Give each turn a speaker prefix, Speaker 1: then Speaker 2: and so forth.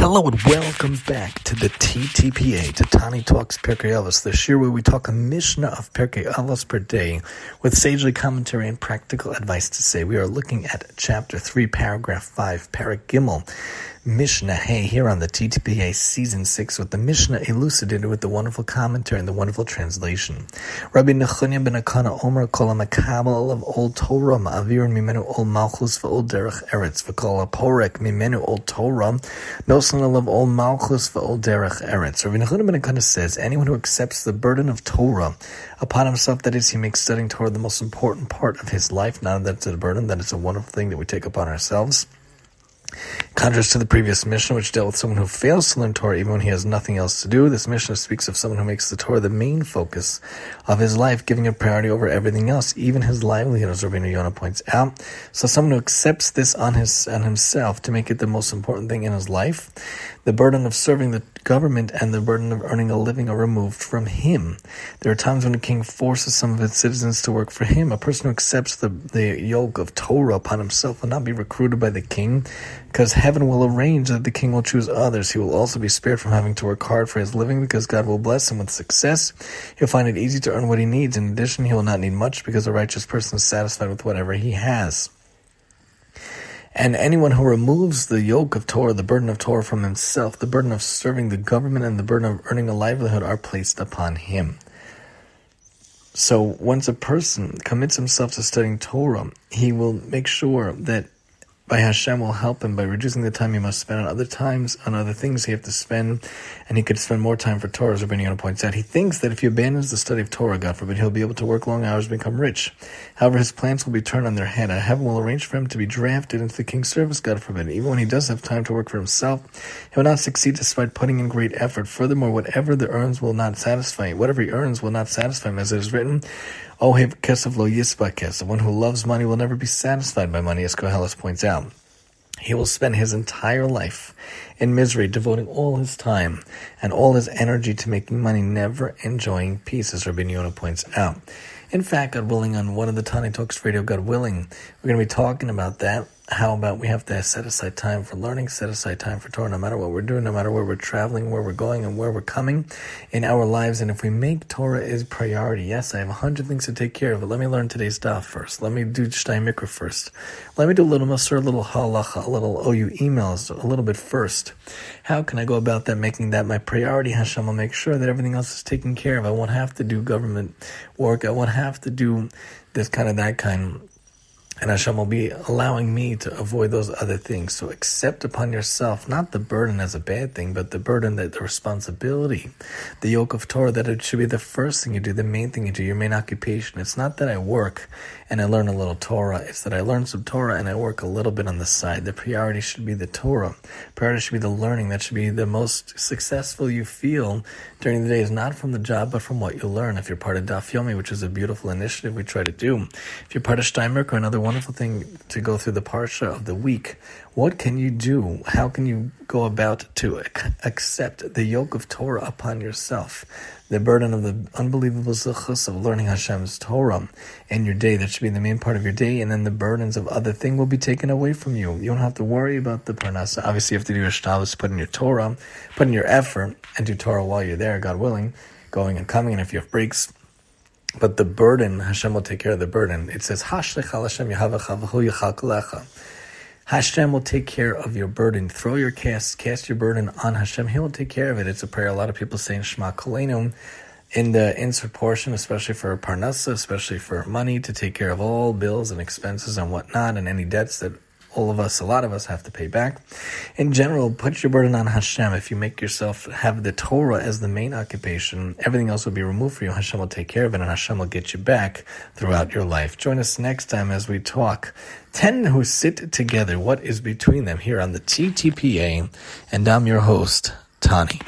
Speaker 1: Hello and welcome back to the TTPA, to Tani Talks Pirkei Avos, the year where we talk a Mishnah of Pirkei Avos per day with sagely commentary and practical advice to say. We are looking at chapter 3, paragraph 5, Perek Gimel, Mishnah Hey, here on the TTPA season 6 with the Mishnah elucidated with the wonderful commentary and the wonderful translation. Rabbi Nechunya ben Akana Omer kol makabel of old Torah ma'avir mimenu ol malchus v'ol derech eretz v'kol porek mimenu ol Torah nosan of ol malchus v'ol derech eretz. Rabbi Nechunya ben Akana says, anyone who accepts the burden of Torah upon himself, that is, he makes studying Torah the most important part of his life, not that it's a burden, that it's a wonderful thing that we take upon ourselves. Contrast to the previous Mishnah, which dealt with someone who fails to learn Torah even when he has nothing else to do, this Mishnah speaks of someone who makes the Torah the main focus of his life, giving it priority over everything else, even his livelihood, as Rabbeinu Yonah points out. So someone who accepts this on his on himself to make it the most important thing in his life, the burden of serving the government and the burden of earning a living are removed from him. There are times when a king forces some of its citizens to work for him. A person who accepts the, the yoke of Torah upon himself will not be recruited by the king, because heaven will arrange that the king will choose others. He will also be spared from having to work hard for his living because God will bless him with success. He'll find it easy to earn what he needs. In addition, he will not need much because a righteous person is satisfied with whatever he has. And anyone who removes the yoke of Torah, the burden of Torah from himself, the burden of serving the government and the burden of earning a livelihood are placed upon him. So once a person commits himself to studying Torah, he will make sure that by Hashem will help him by reducing the time he must spend on other times, on other things he have to spend, and he could spend more time for Torah, as Rabbi Yonah points out. He thinks that if he abandons the study of Torah, God forbid, he'll be able to work long hours and become rich. However, his plans will be turned on their head, heaven will arrange for him to be drafted into the king's service, God forbid. Even when he does have time to work for himself, he will not succeed despite putting in great effort. Furthermore, whatever the earns will not satisfy, whatever he earns will not satisfy him, as it is written, Ohev kesef lo yisba kesef. One who loves money will never be satisfied by money, as Koheles points out. He will spend his entire life in misery, devoting all his time and all his energy to making money, never enjoying peace, as Rabbi Yonah points out. In fact, God willing, on one of the Tani Talks radio, God willing, we're going to be talking about that how about we have to set aside time for learning, set aside time for Torah, no matter what we're doing, no matter where we're traveling, where we're going, and where we're coming in our lives. And if we make Torah is priority, yes, I have a hundred things to take care of, but let me learn today's daf first. Let me do Mikra first. Let me do a little Mussar, a little halacha, a little OU emails, a little bit first. How can I go about that, making that my priority? Hashem will make sure that everything else is taken care of. I won't have to do government work. I won't have to do this kind of that kind and Hashem will be allowing me to avoid those other things. So accept upon yourself not the burden as a bad thing, but the burden that the responsibility, the yoke of Torah, that it should be the first thing you do, the main thing you do, your main occupation. It's not that I work and I learn a little Torah. It's that I learn some Torah and I work a little bit on the side. The priority should be the Torah. Priority should be the learning. That should be the most successful you feel during the day is not from the job, but from what you learn. If you're part of Daf Yomi, which is a beautiful initiative we try to do. If you're part of Steinberg or another wonderful thing to go through the Parsha of the week, what can you do? How can you go about to accept the yoke of Torah upon yourself? The burden of the unbelievable zichus of learning Hashem's Torah in your day. That should be the main part of your day. And then the burdens of other things will be taken away from you. You don't have to worry about the parnasa. Obviously, you have to do your shtavis, put in your Torah, put in your effort, and do Torah while you're there, God willing, going and coming. And if you have breaks, but the burden, Hashem will take care of the burden. It says, Hashlech Hashem Hashem will take care of your burden. Throw your cast, cast your burden on Hashem. He will take care of it. It's a prayer a lot of people say in Shema Kolenu in the insert portion, especially for parnasa, especially for money to take care of all bills and expenses and whatnot, and any debts that all of us, a lot of us have to pay back. In general, put your burden on Hashem. If you make yourself have the Torah as the main occupation, everything else will be removed for you. Hashem will take care of it and Hashem will get you back throughout your life. Join us next time as we talk 10 who sit together. What is between them here on the TTPA? And I'm your host, Tani.